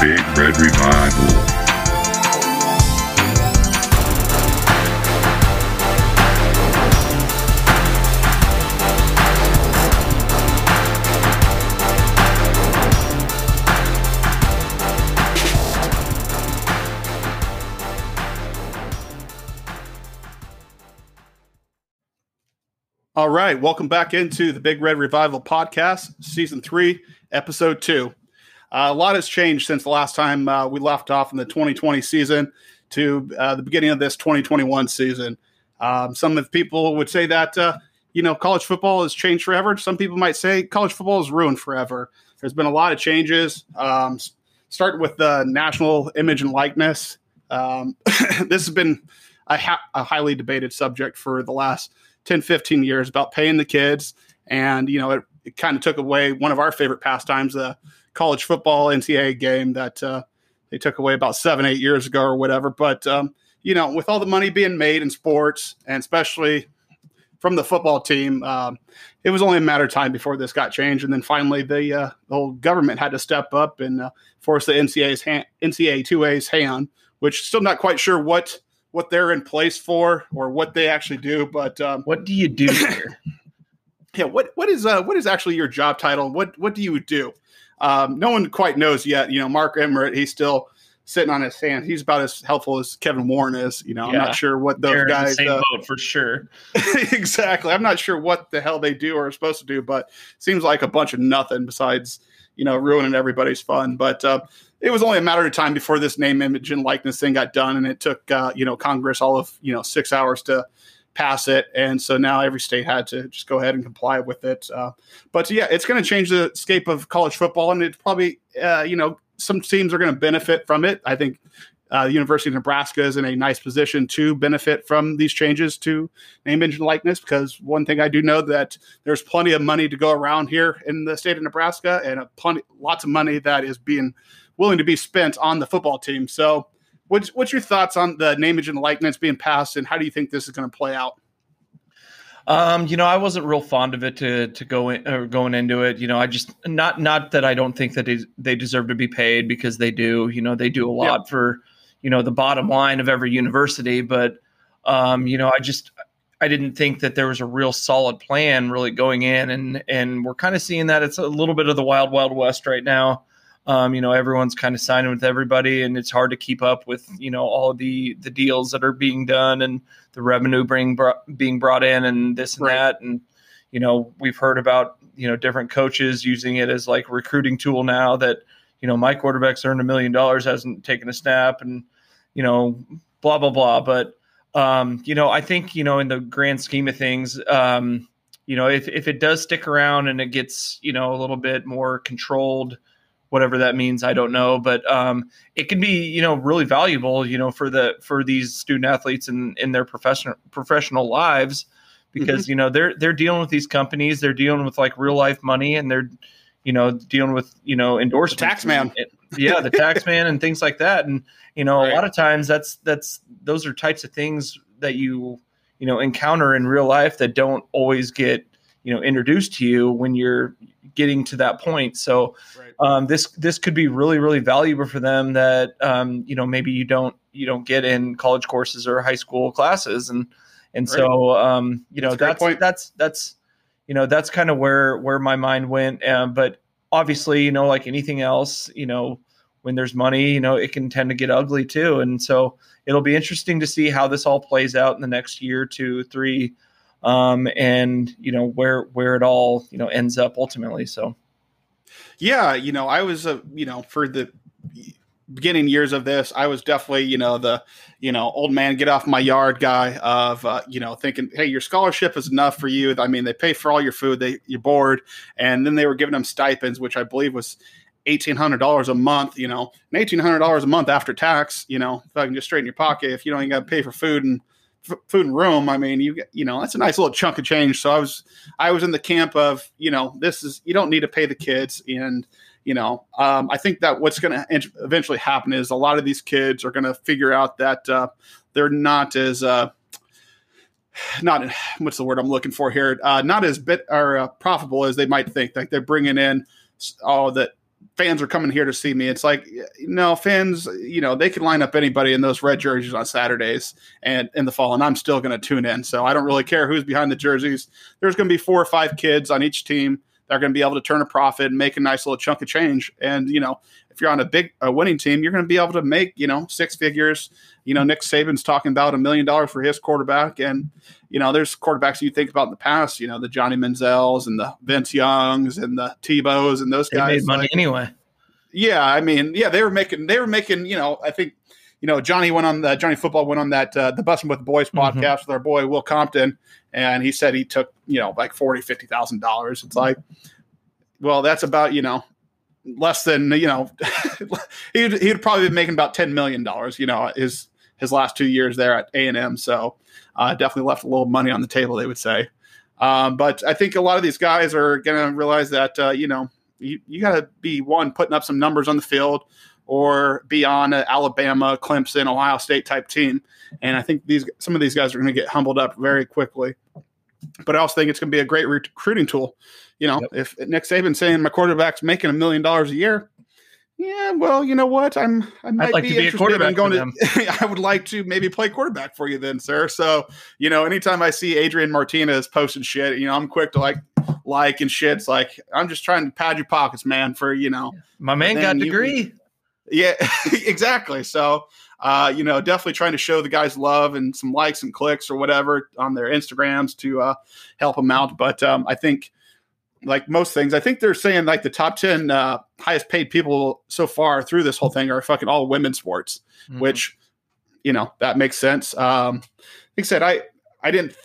Big Red Revival. All right, welcome back into the Big Red Revival podcast, season three, episode two. Uh, a lot has changed since the last time uh, we left off in the 2020 season to uh, the beginning of this 2021 season. Um, some of people would say that uh, you know college football has changed forever. Some people might say college football is ruined forever. There's been a lot of changes. Um, starting with the national image and likeness. Um, this has been a, ha- a highly debated subject for the last 10, 15 years about paying the kids. And, you know, it, it kind of took away one of our favorite pastimes, college football NCAA game that uh, they took away about seven, eight years ago or whatever. But, um, you know, with all the money being made in sports and especially from the football team, um, it was only a matter of time before this got changed. And then finally, the, uh, the whole government had to step up and uh, force the NCAA's hand, NCAA 2A's hand, which still not quite sure what what they're in place for or what they actually do. But um, what do you do here? yeah, what what is uh, what is actually your job title? What what do you do? Um, no one quite knows yet. You know, Mark Emmert, he's still sitting on his hands. He's about as helpful as Kevin Warren is. You know, yeah. I'm not sure what those They're guys. same uh, boat for sure. exactly. I'm not sure what the hell they do or are supposed to do, but seems like a bunch of nothing besides you know ruining everybody's fun. But uh, it was only a matter of time before this name, image, and likeness thing got done, and it took uh, you know Congress all of you know six hours to pass it, and so now every state had to just go ahead and comply with it. Uh, but yeah, it's going to change the scape of college football, and it's probably uh, you know some teams are going to benefit from it. I think uh, the University of Nebraska is in a nice position to benefit from these changes to name, and likeness. Because one thing I do know that there's plenty of money to go around here in the state of Nebraska, and a plenty, lots of money that is being willing to be spent on the football team. So, what's what's your thoughts on the name, image, and likeness being passed, and how do you think this is going to play out? Um, you know, I wasn't real fond of it to to go in or going into it. You know, I just not not that I don't think that they deserve to be paid because they do. You know, they do a lot yeah. for you know the bottom line of every university, but um, you know, I just I didn't think that there was a real solid plan really going in, and and we're kind of seeing that it's a little bit of the wild wild west right now. Um, you know, everyone's kind of signing with everybody, and it's hard to keep up with you know all the the deals that are being done and the revenue being brought, being brought in, and this and right. that, and you know we've heard about you know different coaches using it as like recruiting tool now that you know my quarterback's earned a million dollars hasn't taken a snap and you know blah blah blah but um, you know i think you know in the grand scheme of things um, you know if, if it does stick around and it gets you know a little bit more controlled whatever that means i don't know but um, it can be you know really valuable you know for the for these student athletes in in their professional professional lives because mm-hmm. you know they're they're dealing with these companies they're dealing with like real life money and they're you know dealing with you know endorsements tax man yeah the tax man and things like that and you know right. a lot of times that's that's those are types of things that you you know encounter in real life that don't always get you know introduced to you when you're getting to that point. So right. um, this this could be really really valuable for them that um, you know maybe you don't you don't get in college courses or high school classes and and right. so um, you know that's that's, that's that's you know that's kind of where where my mind went. Um, but obviously you know like anything else you know when there's money you know it can tend to get ugly too and so it'll be interesting to see how this all plays out in the next year two three um, and you know where where it all you know ends up ultimately. So, yeah, you know, I was a you know for the beginning years of this, I was definitely, you know, the, you know, old man get off my yard guy of, uh, you know, thinking, hey, your scholarship is enough for you. I mean, they pay for all your food, they you're bored, and then they were giving them stipends, which I believe was eighteen hundred dollars a month. You know, and eighteen hundred dollars a month after tax. You know, if I can just straighten your pocket, if you don't even got to pay for food and food and room, I mean, you you know, that's a nice little chunk of change. So I was I was in the camp of you know this is you don't need to pay the kids, and you know um, I think that what's going to eventually happen is a lot of these kids are going to figure out that uh, they're not as uh, not what's the word I'm looking for here, uh, not as bit or uh, profitable as they might think. Like they're bringing in all that fans are coming here to see me. It's like, no, fans, you know, they can line up anybody in those red jerseys on Saturdays and in the fall, and I'm still going to tune in. So I don't really care who's behind the jerseys. There's going to be four or five kids on each team that are going to be able to turn a profit and make a nice little chunk of change. And, you know, if you're on a big a winning team, you're going to be able to make, you know, six figures. You know, Nick Saban's talking about a million dollars for his quarterback. And, you know, there's quarterbacks you think about in the past, you know, the Johnny Manziels and the Vince Youngs and the Tebows and those They guys. made money like- anyway. yeah, I mean, yeah, they were making they were making, you know, I think you know, Johnny went on the Johnny Football went on that uh, the Bussin' with the Boys Mhm. podcast with our boy Will Compton, and he said he took you know like forty fifty thousand dollars. It's like, well, that's about you know less than you know he'd he'd probably be making about ten million dollars. You know his his last two years there at A and M, so uh, definitely left a little money on the table. They would say, um, but I think a lot of these guys are going to realize that uh, you know you, you got to be one putting up some numbers on the field or be on an Alabama, Clemson, Ohio State type team. And I think these some of these guys are going to get humbled up very quickly. But I also think it's going to be a great recruiting tool. You know, Yep. if Nick Saban's saying my quarterback's making a million dollars a year, yeah, well, you know what? I'm I might like be be a interested in going to. I would like to maybe play quarterback for you then, sir. So you know, anytime I see Adrian Martinez posting shit, you know, I'm quick to like like and shit. It's like I'm just trying to pad your pockets, man. For you know, My man got you- degree. yeah, exactly. So, uh, you know, definitely trying to show the guys love and some likes and clicks or whatever on their Instagrams to uh, help them out. But um, I think, like most things, I think they're saying like the top 10 uh, highest paid people so far through this whole thing are fucking all women's sports, Mhm. which, you know, that makes sense. Um, like I said, I, I didn't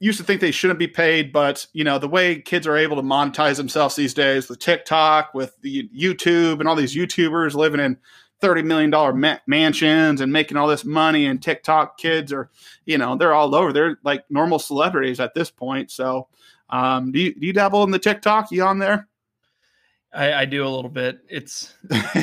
used to think they shouldn't be paid, but you know the way kids are able to monetize themselves these days with TikTok, with the YouTube, and all these YouTubers living in thirty million dollar ma- mansions and making all this money, and TikTok kids are, you know, they're all over. They're like normal celebrities at this point. So, um, do you do you dabble in the TikTok? You on there? I, I do a little bit. It's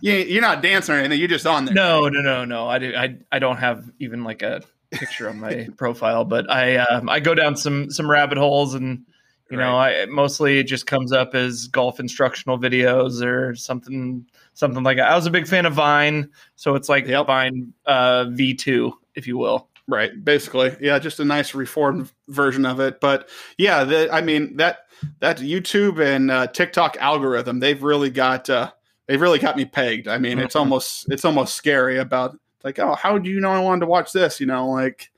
you, you're not dancing or anything. You're just on there. no, no, no, no. I do. I I don't have even like a picture on my profile, but I um, I go down some some rabbit holes, and you know, I mostly it just comes up as golf instructional videos or something something like that. I was a big fan of Vine, so it's like Yep. Vine uh, V two, if you will. Right, basically, yeah, just a nice reformed version of it. But yeah, the, I mean that that YouTube and uh, TikTok algorithm, they've really got uh, they've really got me pegged. I mean, it's Mhm. almost it's almost scary about like, oh, how do you know I wanted to watch this? You know, like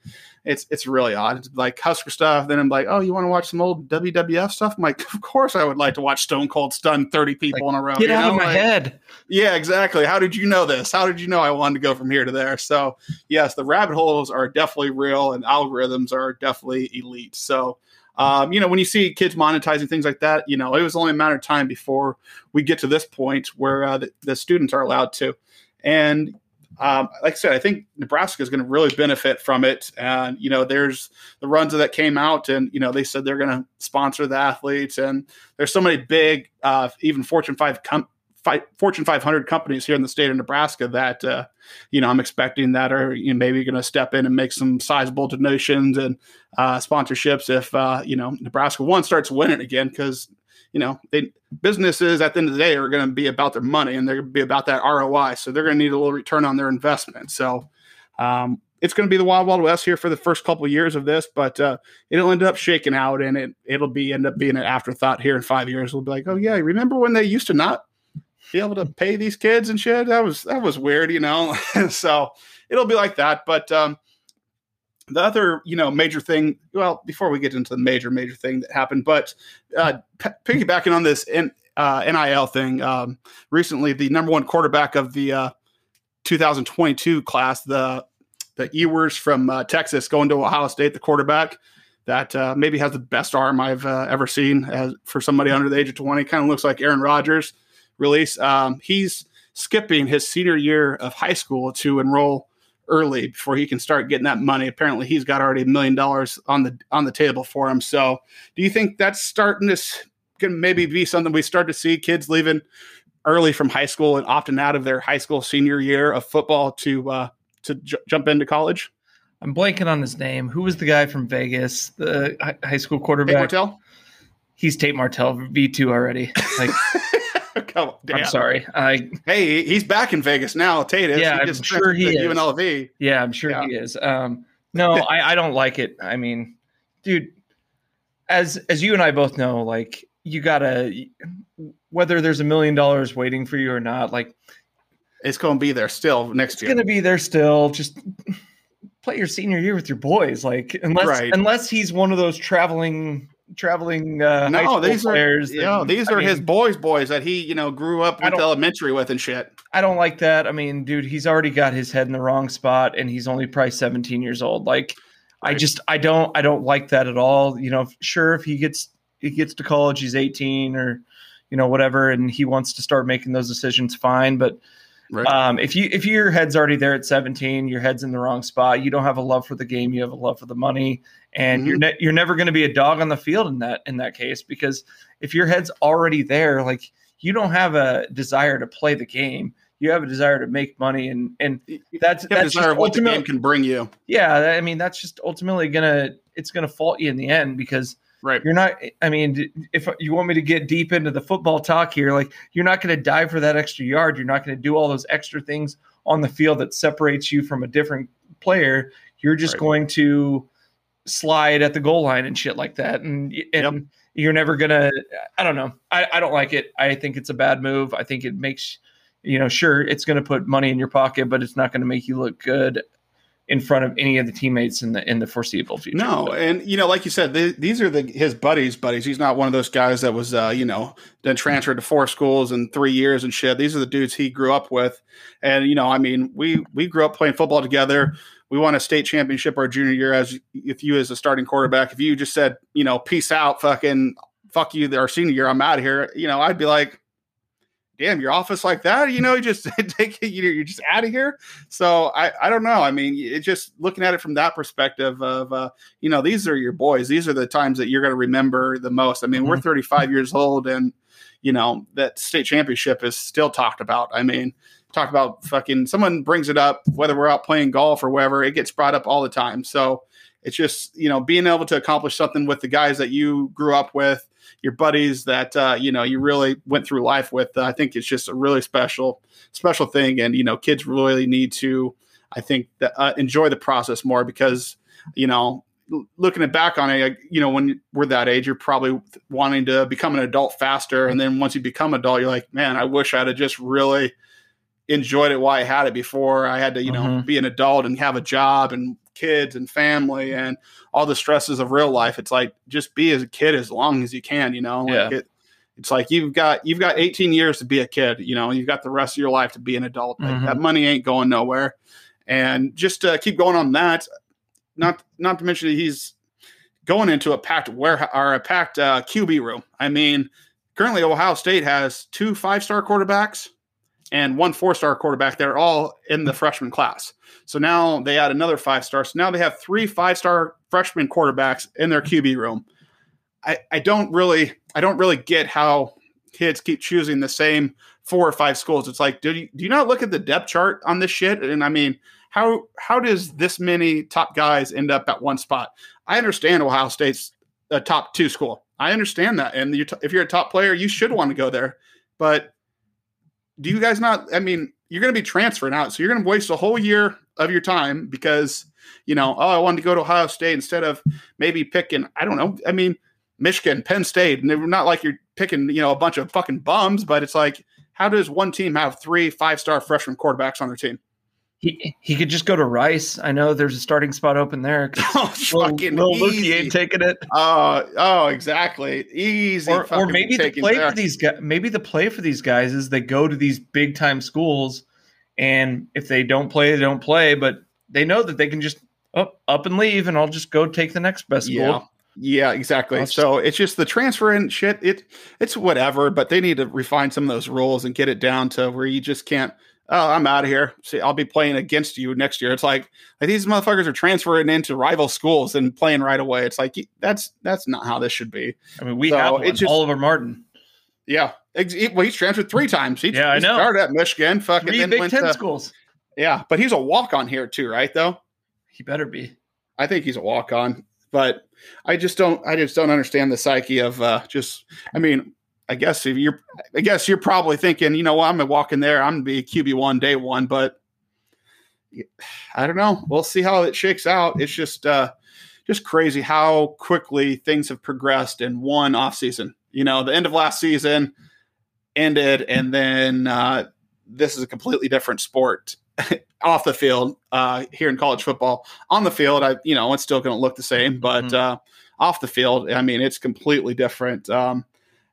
it's it's really odd. It's like Husker stuff. Then I'm like, oh, you want to watch some old WWF stuff? I'm like, of course I would like to watch Stone Cold stun 30 people in a row. Get you out know? of my Like, head. yeah, exactly. How did you know this? How did you know I wanted to go from here to there? So, yes, the rabbit holes are definitely real and algorithms are definitely elite. So, um, you know, when you see kids monetizing things like that, you know, it was only a matter of time before we get to this point where uh, the, the students are allowed to. And um, like I said, I think Nebraska is going to really benefit from it. And, you know, there's the runs that came out and, you know, they said they're going to sponsor the athletes. And there's so many big, uh, even Fortune 5 com- fi- Fortune 500 companies here in the state of Nebraska that, uh, you know, I'm expecting that are you know, maybe going to step in and make some sizable donations and uh, sponsorships if, uh, you know, Nebraska one starts winning again because, you know, they, businesses at the end of the day are going to be about their money and they're going to be about that ROI. So they're going to need a little return on their investment. So um, it's going to be the wild, wild west here for the first couple of years of this, but uh, it'll end up shaking out and it, it'll be end up being an afterthought here in five years. We'll be like, oh yeah, remember when they used to not be able to pay these kids and shit? That was, that was weird, you know? so it'll be like that. But um, the other, you know, major thing, well, before we get into the major, major thing that happened, but uh, p- piggybacking on this N- uh, NIL thing, um, recently the number one quarterback of the uh, 2022 class, the the Ewers from uh, Texas, going to Ohio State, the quarterback that uh, maybe has the best arm I've uh, ever seen as, for somebody under the age of 20. Kind of looks like Aaron Rodgers release. Um, he's skipping his senior year of high school to enroll early before he can start getting that money. Apparently, he's got already a million dollars on the on the table for him. So, do you think that's starting to can maybe be something we start to see kids leaving early from high school and opting out of their high school senior year of football to uh, to j- jump into college? I'm blanking on his name. Who was the guy from Vegas, the high school quarterback? Martell? He's Tate Martell, V two already. Like, okay. oh, I'm sorry. I Hey, he's back in Vegas now. Tate. Yeah, he I'm sure he is. UNLV. yeah, I'm sure Yeah. he is. Um, no, I, I don't like it. I mean, dude, as as you and I both know, like you gotta whether there's a million dollars waiting for you or not, like It's going to be there still next it's year. It's gonna be there still. Just play your senior year with your boys, like unless Right. unless he's one of those traveling traveling uh, no, these are that- yeah, these I are his mean, boys' boys that he you know grew up with elementary with and shit. I don't like that. I mean, dude, he's already got his head in the wrong spot, and he's only probably 17 years old. Like, I just, I don't, I don't like that at all. You know, sure, if he gets, he gets to college, he's 18 or, you know, whatever, and he wants to start making those decisions, fine. But Right. um, if you, if your head's already there at 17, your head's in the wrong spot. You don't have a love for the game. You have a love for the money, and you're ne- you're never going to be a dog on the field in that in that case because if your head's already there, like you don't have a desire to play the game. You have a desire to make money, and and that's You have a that's desire what the game can bring you. yeah. I mean, that's just ultimately gonna it's gonna fault you in the end because Right. you're not. I mean, if you want me to get deep into the football talk here, like you're not going to dive for that extra yard. You're not going to do all those extra things on the field that separates you from a different player. You're just Right. going to slide at the goal line and shit like that, and and you're never gonna. I don't know. I I don't like it. I think it's a bad move. I think it makes you know sure it's going to put money in your pocket, but it's not going to make you look good in front of any of the teammates in the in the foreseeable future. No, and you know, like you said, th- these are the his buddies' buddies. He's not one of those guys that was, uh, you know, then transferred to four schools in three years and shit. These are the dudes he grew up with, and you know, I mean, we we grew up playing football together. We won a state championship our junior year. As if you as a starting quarterback, if you just said, you know, peace out, fucking fuck you, our senior year, I'm out of here. You know, I'd be like, damn, your office like that. You know, you just take it, you're just out of here. So I, I don't know. I mean, it just looking at it from that perspective of, uh, you know, these are your boys. These are the times that you're going to remember the most. I mean, we're Mhm. 35 years old and, you know, that state championship is still talked about. I mean, talk about fucking someone brings it up, whether we're out playing golf or whatever, it gets brought up all the time. So it's just, you know, being able to accomplish something with the guys that you grew up with, your buddies that, uh, you know, you really went through life with. Uh, I think it's just a really special, special thing. And, you know, kids really need to, I think, that, uh, enjoy the process more because, you know, looking back on it, you know, when we're that age, you're probably wanting to become an adult faster. And then once you become adult, you're like, man, I wish I'd have just really enjoyed it while I had it before I had to, you know, Mhm. be an adult and have a job and kids and family and all the stresses of real life. It's like just be as a kid as long as you can, you know. Like Yeah. it, it's like you've got you've got 18 years to be a kid, you know. You've got the rest of your life to be an adult. Like, Mhm. that money ain't going nowhere. And just to keep going on that, not not to mention that he's going into a packed where or a packed uh, QB room. I mean, currently Ohio State has two five star quarterbacks and one four star quarterback. They're all in the hmm. freshman class. So now they add another five star. So now they have three five star freshman quarterbacks in their QB room. I, I don't really I don't really get how kids keep choosing the same four or five schools. It's like, do you do you not look at the depth chart on this shit? And I mean, how how does this many top guys end up at one spot? I understand Ohio State's a top two school. I understand that, and you t- if you're a top player, you should want to go there. But do you guys not? I mean, you're going to be transferring out, so you're going to waste a whole year of your time because you know, oh, I wanted to go to Ohio State instead of maybe picking. I don't know. I mean, Michigan, Penn State, and they're not like you're picking you know a bunch of fucking bums, but it's like, how does one team have three five star freshman quarterbacks on their team? He he could just go to Rice. I know there's a starting spot open there. Oh, fucking Lukey easy. ain't taking it. Oh, oh, exactly. Easy. Or, or maybe the play there. for these guys. Maybe the play for these guys is they go to these big time schools, and if they don't play, they don't play. But they know that they can just up up and leave, and I'll just go take the next best school. Yeah. Yeah, exactly. So it's just the transfer and shit. It it's whatever, but they need to refine some of those rules and get it down to where you just can't. Oh, I'm out of here. See, I'll be playing against you next year. It's like, like these motherfuckers are transferring into rival schools and playing right away. It's like that's that's not how this should be. I mean, we So have one, just- Oliver Martin, Yeah, he- well, he's transferred three times. He, Yeah, I know. Started at Michigan, fucking three then Big went Ten to, schools. yeah, but he's a walk on here too, right? Though He better be. I think he's a walk on, but I just don't I just don't understand the psyche of uh just I mean, I guess if you're, I guess you're probably thinking, you know, well, I'm gonna walk in there, I'm gonna be QB one day one, but I don't know. We'll see how it shakes out. It's just, uh, just crazy how quickly things have progressed in one off season. You know, the end of last season ended, and then uh, this is a completely different sport off the field uh, here in college football. On the field, I you know it's still going to look the same, but mm-hmm. uh, off the field, I mean it's completely different. Um,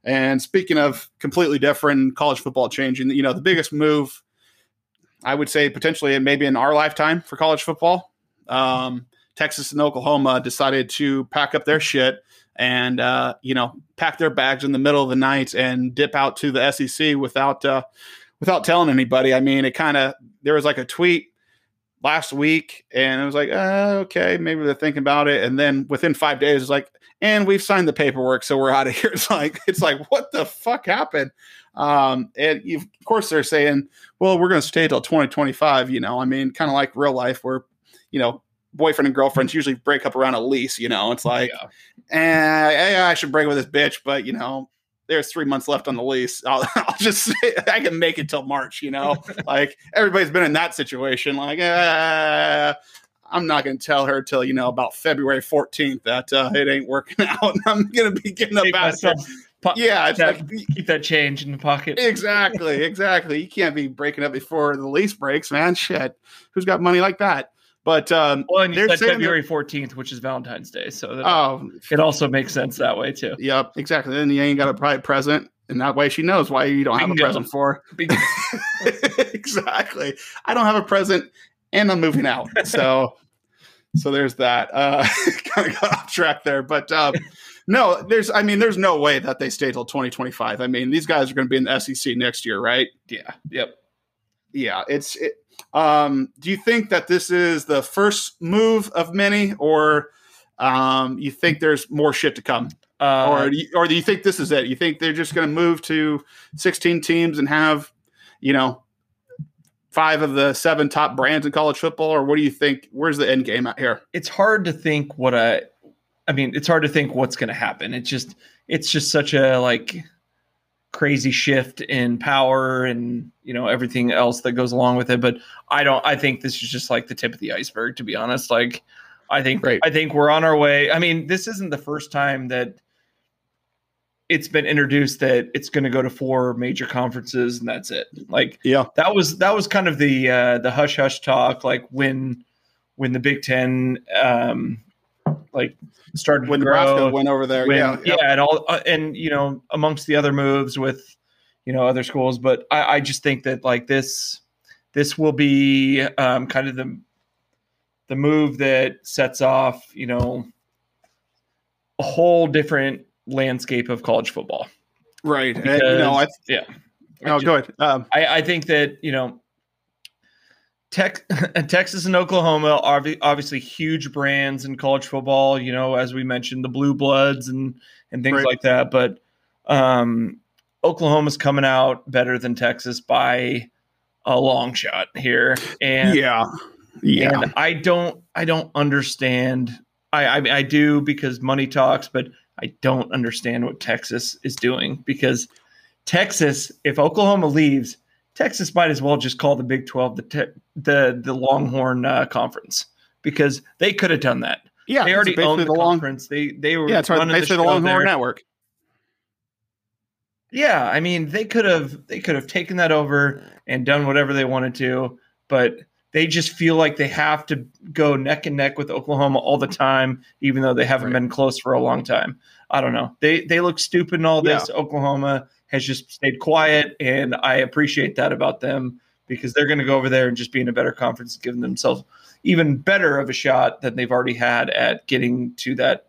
and speaking of completely different, college football changing, you know the biggest move I would say potentially and maybe in our lifetime for college football. Um, Texas and Oklahoma decided to pack up their shit and uh, you know pack their bags in the middle of the night and dip out to the SEC without uh, without telling anybody. I mean, it kind of there was like a tweet last week, and it was like, uh, okay, maybe they're thinking about it, and then within five days, it's like, and we've signed the paperwork, so we're out of here. It's like, it's like, what the fuck happened? Um, and you, of course, they're saying, well, we're going to stay till 2025. You know, I mean, kind of like real life, where you know boyfriend and girlfriends usually break up around a lease. You know, it's like, yeah. eh, I should break with this bitch, but you know, there's three months left on the lease. I'll, I'll just I can make it till March, you know, like everybody's been in that situation. Like, uh, I'm not going to tell her till, you know, about February 14th that uh, it ain't working out. I'm going to be getting a basket. Po- yeah, it's that, like, keep that change in the pocket. Exactly, exactly. You can't be breaking up before the lease breaks, man. Shit, who's got money like that? But um, well, and you said February fourteenth, which is Valentine's Day, so oh, it also makes sense that way too. Yep, exactly. Then you ain't got a private present, and that way she knows why you don't Bingo. have a present for. exactly. I don't have a present, and I'm moving out. So, so there's that. Uh, kind of got off track there, but um, no, there's. I mean, there's no way that they stay till 2025. I mean, these guys are going to be in the SEC next year, right? Yeah. Yep. Yeah. It's. It, um, do you think that this is the first move of many, or um, you think there's more shit to come? Uh, or, do you, or do you think this is it? You think they're just going to move to 16 teams and have, you know, five of the seven top brands in college football, or what do you think? Where's the end game out here? It's hard to think what I, I mean, it's hard to think what's going to happen. It's just, it's just such a like crazy shift in power and you know everything else that goes along with it. But i don't i think this is just like the tip of the iceberg to be honest. Like i think Great. i think we're on our way. I mean this isn't the first time that it's been introduced that it's going to go to four major conferences and that's it. Like yeah. that was that was kind of the uh the hush hush talk like when when the big ten um like started when Nebraska went over there. When, yeah, yeah, and all uh, and you know amongst the other moves with you know other schools, but I, I just think that like this this will be um, kind of the the move that sets off you know a whole different landscape of college football. Right. Because, and, you know, I, yeah. No, go ahead. Um, I, I think that you know Tech, Texas and Oklahoma are obviously huge brands in college football. You know, as we mentioned, the Blue Bloods and and things right. like that. But um, Oklahoma's coming out better than Texas by a long shot here. And yeah, yeah. And I don't, I don't understand. I, I, I do because money talks, but I don't understand what Texas is doing because Texas, if Oklahoma leaves, Texas might as well just call the Big Twelve the te- the the Longhorn uh, Conference because they could have done that. Yeah, they already owned the, the conference. Long, they they were yeah, it's right, basically the, the Longhorn there. Network. Yeah, I mean they could have they could have taken that over and done whatever they wanted to, but they just feel like they have to go neck and neck with Oklahoma all the time, even though they haven't right. been close for a long time. I don't know. They they look stupid in all this. Yeah. Oklahoma has just stayed quiet, and I appreciate that about them because they're going to go over there and just be in a better conference, giving themselves even better of a shot than they've already had at getting to that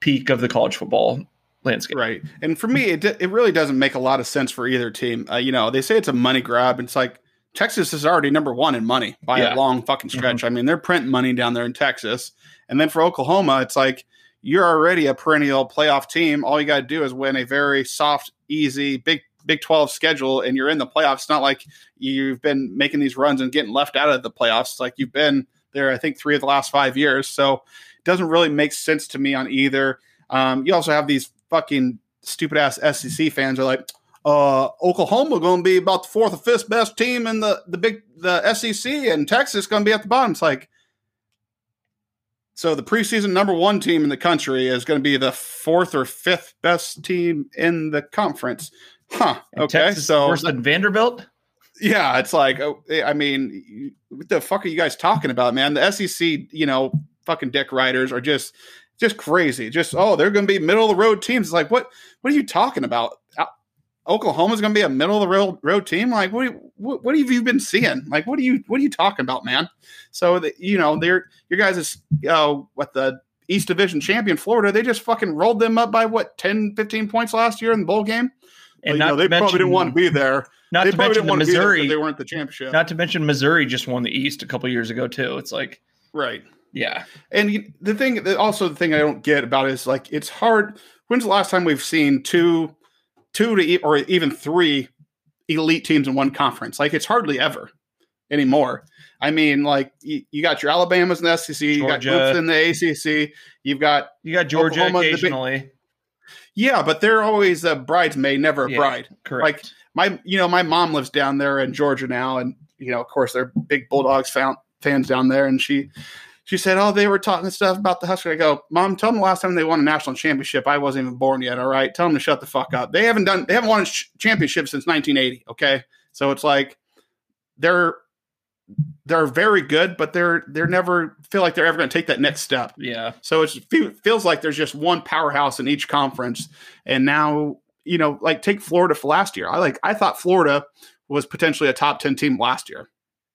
peak of the college football landscape. Right. And for me, it, it really doesn't make a lot of sense for either team. Uh, you know, they say it's a money grab. And It's like Texas is already number one in money by yeah. a long fucking stretch. Mm-hmm. I mean, they're printing money down there in Texas. And then for Oklahoma, it's like you're already a perennial playoff team. All you got to do is win a very soft, easy, big Big 12 schedule and you're in the playoffs. It's not like you've been making these runs and getting left out of the playoffs. It's like you've been there, I think, three of the last five years. So it doesn't really make sense to me on either. Um, you also have these fucking stupid ass SEC fans are like, uh, Oklahoma going to be about the fourth or fifth best team in the the big the SEC, and Texas going to be at the bottom. It's like, so the preseason number one team in the country is going to be the fourth or fifth best team in the conference, huh? And okay, Texas so worse than Vanderbilt. yeah, it's like, oh, eh, I mean, what the fuck are you guys talking about, man? The SEC, you know, fucking dick riders are just, just crazy. Just oh, they're going to be middle of the road teams. It's like, what, what are you talking about? Oklahoma's going to be a middle of the road road team. Like, what, what, what have you been seeing? Like, what are you, what are you talking about, man? So, the, you know, they're your guys is, uh, what the East Division champion Florida, they just fucking rolled them up by what 10, 15 points last year in the bowl game. And you know, they probably didn't want to be there. Not they to mention the want to be there 'cause Missouri. they weren't the championship. Not to mention Missouri just won the East a couple years ago too. It's like, right. yeah, And the thing, also the thing I don't get about it is like it's hard. When's the last time we've seen two, two to e- or even three elite teams in one conference? Like it's hardly ever anymore. I mean, like you, you got your Alabama's in the SEC, you got Georgia. In the ACC, you've got you got Georgia Oklahoma, the big- occasionally. yeah, but they're always uh, a bridesmaid, never a Yeah. bride. Correct. Like my, you know, my mom lives down there in Georgia now, and you know, of course, they're big Bulldogs fan, fans down there. And she, she said, "Oh, they were talking stuff about the Huskers." I go, "Mom, tell them the last time they won a national championship, I wasn't even born yet. All right, tell them to shut the fuck up. They haven't done, they haven't won a ch- championship since 1980. Okay, so it's like they're they're very good, but they're they're never feel like they're ever going to take that next step. yeah, So it feels like there's just one powerhouse in each conference, and now you know, like take Florida for last year. I like I thought Florida was potentially a top ten team last year.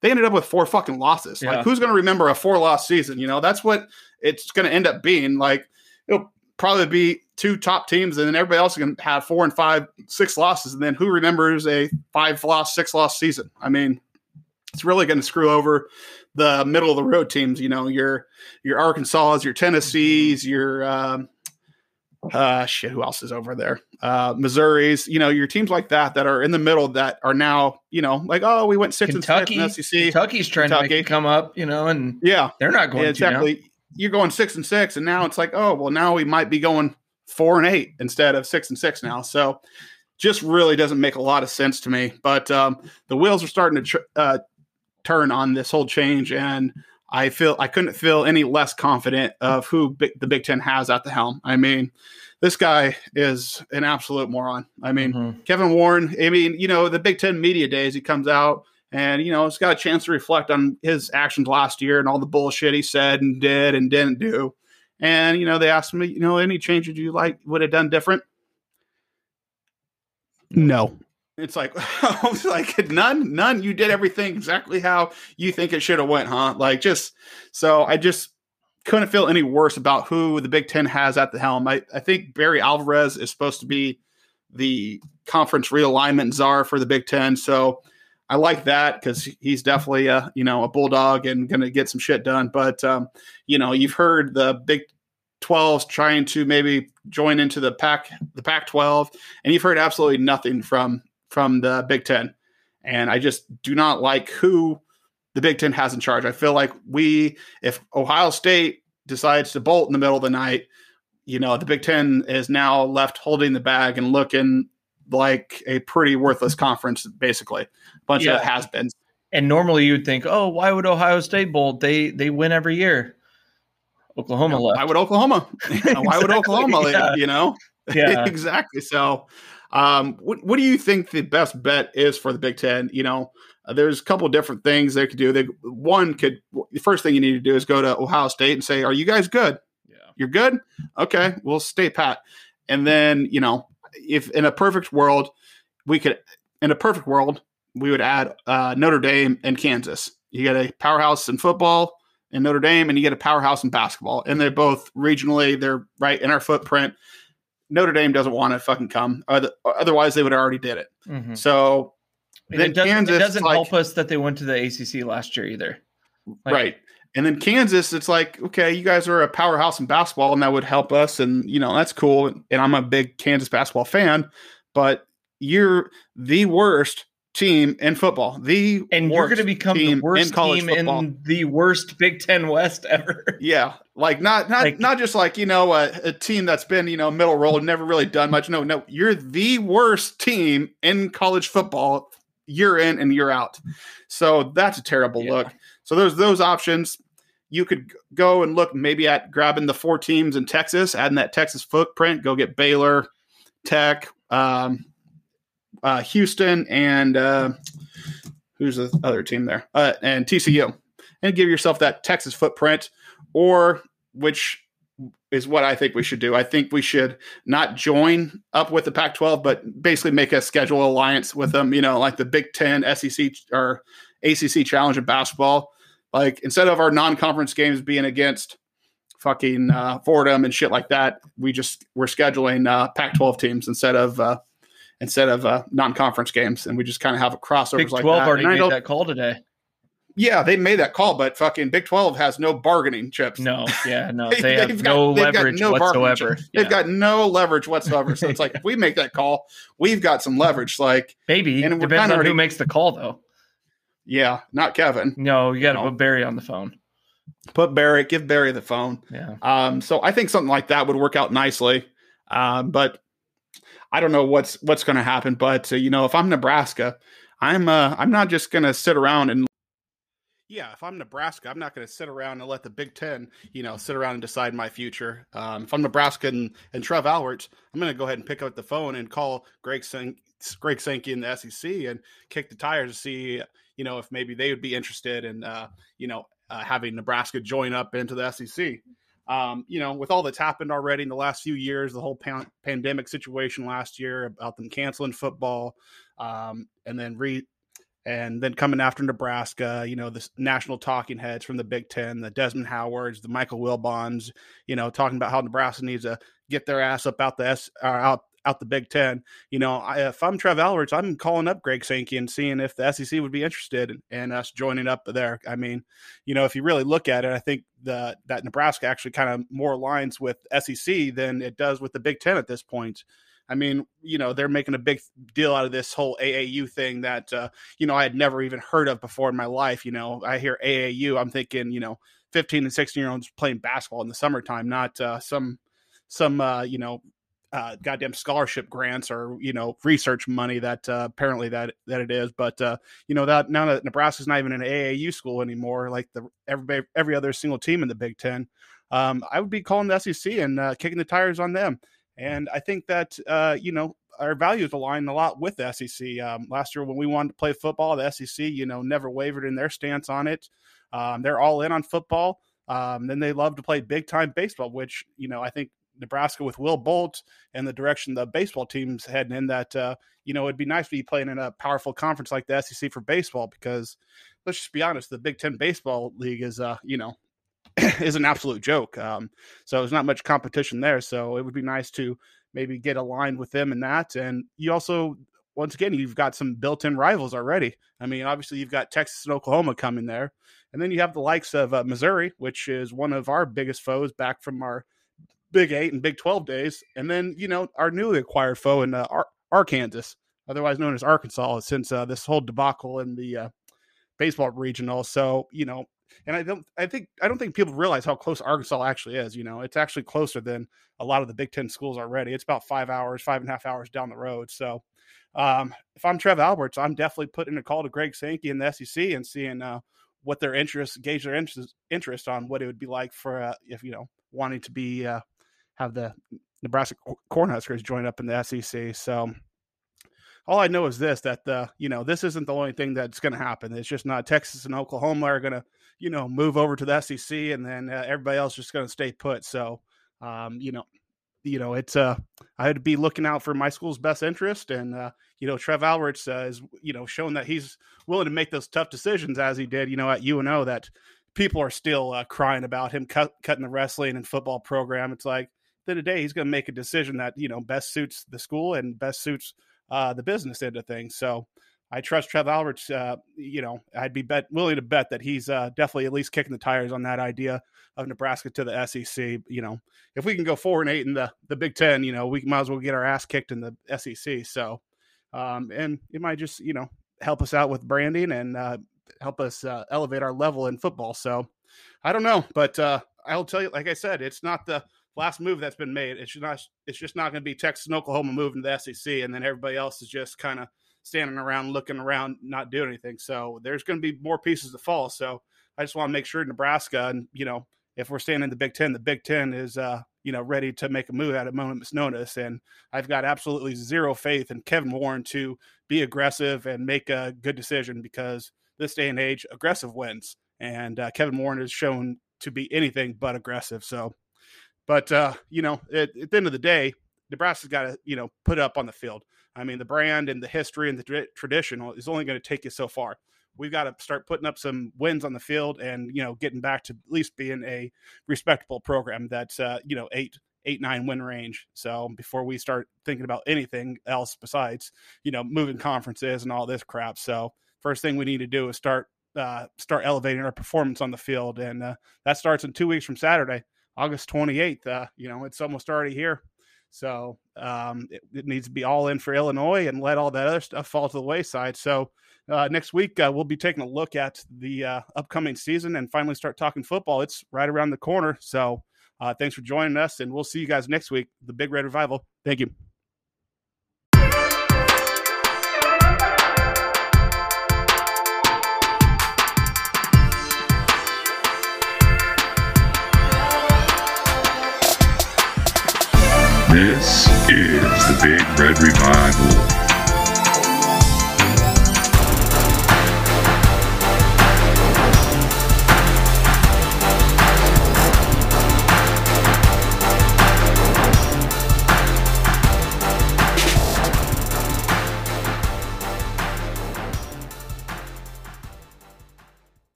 They ended up with four fucking losses. Yeah. Like who's going to remember a four loss season? You know, that's what it's going to end up being. Like it'll probably be two top teams, and then everybody else to have four and five, six losses, and then who remembers a five loss, six loss season? I mean, it's really going to screw over the middle of the road teams. You know, your your Arkansas, your Tennessees, your um, uh, shit. Who else is over there? Uh, Missouri's. You know, your teams like that that are in the middle that are now you know like oh we went six Kentucky, and six in SEC. Kentucky's trying to make it come up, you know, and Yeah, they're not going yeah, to now. exactly. You're going six and six, and now it's like, oh well, now we might be going four and eight instead of six and six now. So, just really doesn't make a lot of sense to me. But um, the wheels are starting to tr- uh, turn on this whole change, and I feel I couldn't feel any less confident of who Big, the Big Ten has at the helm. I mean, this guy is an absolute moron. I mean, Mhm. Kevin Warren, I mean, you know, the Big Ten media days, he comes out and, you know, he's got a chance to reflect on his actions last year and all the bullshit he said and did and didn't do. And, you know, they asked me, you know, any changes you like would have done different? No. It's like, like, none, none. You did everything exactly how you think it should have went, huh? Like, just so I just couldn't feel any worse about who the Big Ten has at the helm. I, I think Barry Alvarez is supposed to be the conference realignment czar for the Big Ten. So I like that because he's definitely a you know a bulldog and going to get some shit done. But um, you know you've heard the Big 12s trying to maybe join into the Pac the Pac 12, and you've heard absolutely nothing from from the Big Ten. And I just do not like who the Big Ten has in charge. I feel like we, if Ohio State decides to bolt in the middle of the night, you know, the Big Ten is now left holding the bag and looking like a pretty worthless conference, basically. A bunch Yeah. of has beens. And normally you'd think, oh, why would Ohio State bolt? They they win every year. Oklahoma left. Why would Oklahoma? Why would Oklahoma? yeah. You know, Yeah. exactly. So, um, what what do you think the best bet is for the Big Ten? You know, uh, there's a couple different things they could do. They one could the first thing you need to do is go to Ohio State and say, "Are you guys good? Yeah. You're good. Okay, we'll stay pat." And then you know, if in a perfect world, we could in a perfect world we would add uh, Notre Dame and Kansas. You get a powerhouse in football in Notre Dame, and you get a powerhouse in basketball, and they're both regionally they're right in our footprint. Notre Dame doesn't want to fucking come, otherwise they would have already did it. Mhm. So And Then it doesn't, Kansas, it doesn't like- help us that they went to the ACC last year either. Like- right. And then Kansas, it's like, okay, you guys are a powerhouse in basketball, and that would help us. And, you know, that's cool. And I'm a big Kansas basketball fan, but you're the worst team in football. The and you're going to become the worst in college team football. in the worst Big Ten West ever. Yeah, like not not Like- not just like you know a, a team that's been you know middle road, never really done much. No, no, you're the worst team in college football year in and year out. So that's a terrible Yeah. look. So there's those options. You could go and look maybe at grabbing the four teams in Texas, adding that Texas footprint. Go get Baylor, Tech, um, uh, Houston, and uh, who's the other team there? Uh, and TCU, and give yourself that Texas footprint, or which is what I think we should do. I think we should not join up with the Pac-12, but basically make a schedule alliance with them. You know, like the Big Ten, SEC, or ACC Challenge in basketball. Like instead of our non-conference games being against fucking uh, Fordham and shit like that, we just we're scheduling uh, Pac-12 teams instead of uh, instead of uh, non-conference games, and we just kind of have a crossovers Big like Twelve that. already And made that call today. yeah, they made that call, but fucking Big Twelve has no bargaining chips. No, yeah, no, They- they have got- no leverage no whatsoever. chips. They've got no leverage whatsoever. So it's like if we make that call, we've got some leverage. Like, Maybe and depends on already- who makes the call, though. yeah, not Kevin. No, you got to No. put Barry on the phone. Put Barry, give Barry the phone. Yeah, Um, so I think something like that would work out nicely. Um, but I don't know what's what's going to happen. But uh, you know, if I'm Nebraska, I'm uh, I'm not just going to sit around and yeah, if I'm Nebraska, I'm not going to sit around and let the Big Ten, you know, sit around and decide my future. Um, if I'm Nebraska and, and Trev Alberts, I'm going to go ahead and pick up the phone and call Greg Greg Sankey in the SEC and kick the tires to see, you know, if maybe they would be interested in, uh, you know, uh, having Nebraska join up into the SEC. Um, you know, with all that's happened already in the last few years, the whole pan- pandemic situation last year about them canceling football, um, and then re and then coming after Nebraska, you know, the national talking heads from the Big Ten, the Desmond Howards, the Michael Wilbons, you know, talking about how Nebraska needs to get their ass up out the S, or out out the Big Ten. You know, I, if I'm Trev Alberts, I'm calling up Greg Sankey and seeing if the SEC would be interested in, in us joining up there. I mean, you know, if you really look at it, I think the that Nebraska actually kind of more aligns with SEC than it does with the Big Ten at this point. I mean, you know, they're making a big deal out of this whole AAU thing that, uh, you know, I had never even heard of before in my life. You know, I hear AAU, I'm thinking, you know, 15 and 16 year olds playing basketball in the summertime, not uh, some, some, uh, you know, uh, goddamn scholarship grants or you know research money that uh, apparently that that it is. But uh, you know that now that Nebraska's not even an AAU school anymore, like the every every other single team in the Big Ten, um, I would be calling the SEC and uh, kicking the tires on them. And I think that uh, you know our values align a lot with the SEC. Um, last year when we wanted to play football, the SEC you know never wavered in their stance on it. Um, they're all in on football. Um, then they love to play big time baseball, which you know I think Nebraska with Will Bolt and the direction the baseball team's heading in that uh, you know it'd be nice to be playing in a powerful conference like the SEC for baseball because let's just be honest, the Big Ten baseball league is uh you know is an absolute joke. Um, so there's not much competition there. So it would be nice to maybe get aligned with them in that. And you also once again you've got some built-in rivals already. I mean, obviously you've got Texas and Oklahoma coming there, and then you have the likes of uh, Missouri, which is one of our biggest foes back from our Big Eight and Big Twelve days, and then you know our newly acquired foe in uh, Ar- Arkansas, otherwise known as Arkansas, since uh, this whole debacle in the uh, baseball regional. So you know, and I don't, I think, I don't think people realize how close Arkansas actually is. You know, it's actually closer than a lot of the Big Ten schools already. It's about five hours, five and a half hours down the road. So um, if I'm Trev Alberts, I'm definitely putting a call to Greg Sankey in the SEC and seeing uh, what their interest, gauge their interest, interest on what it would be like for uh, if you know wanting to be uh, have the Nebraska Cornhuskers join up in the SEC. So all I know is this: that the you know this isn't the only thing that's going to happen. It's just not Texas and Oklahoma are going to you know move over to the SEC, and then uh, everybody else just going to stay put. So um, you know, you know, it's uh, I'd be looking out for my school's best interest, and uh, you know, Trev Alberts uh, is you know showing that he's willing to make those tough decisions as he did, you know, at UNO. That people are still uh, crying about him cut, cutting the wrestling and football program. It's like end of the day, he's going to make a decision that you know best suits the school and best suits uh, the business end of things. So I trust Trev Alberts. Uh, you know, I'd be bet willing to bet that he's uh, definitely at least kicking the tires on that idea of Nebraska to the SEC. You know, if we can go four and eight in the the Big Ten, you know, we might as well get our ass kicked in the SEC. So, um, and it might just you know help us out with branding and uh, help us uh, elevate our level in football. So I don't know, but uh, I'll tell you, like I said, it's not the last move that's been made. It's not. It's just not going to be Texas and Oklahoma moving to the SEC, and then everybody else is just kind of standing around, looking around, not doing anything. So there's going to be more pieces to fall. So I just want to make sure Nebraska, and you know, if we're staying in the Big Ten, the Big Ten is, uh, you know, ready to make a move at a moment's notice. And I've got absolutely zero faith in Kevin Warren to be aggressive and make a good decision because this day and age, aggressive wins. And uh, Kevin Warren has shown to be anything but aggressive. So, but uh, you know, at, at the end of the day, Nebraska's got to you know put up on the field. I mean, the brand and the history and the tra- tradition is only going to take you so far. We've got to start putting up some wins on the field and you know getting back to at least being a respectable program that's uh, you know eight eight nine win range. So before we start thinking about anything else besides you know moving conferences and all this crap. So first thing we need to do is start uh, start elevating our performance on the field, and uh, that starts in two weeks from Saturday, August 28th. Uh, you know, it's almost already here, so um, it, it, needs to be all in for Illinois and let all that other stuff fall to the wayside. So uh, next week uh, we'll be taking a look at the uh, upcoming season and finally start talking football. It's right around the corner, so. thanks for joining us, and we'll see you guys next week. The Big Red Revival. Thank you. This is the Big Red Revival.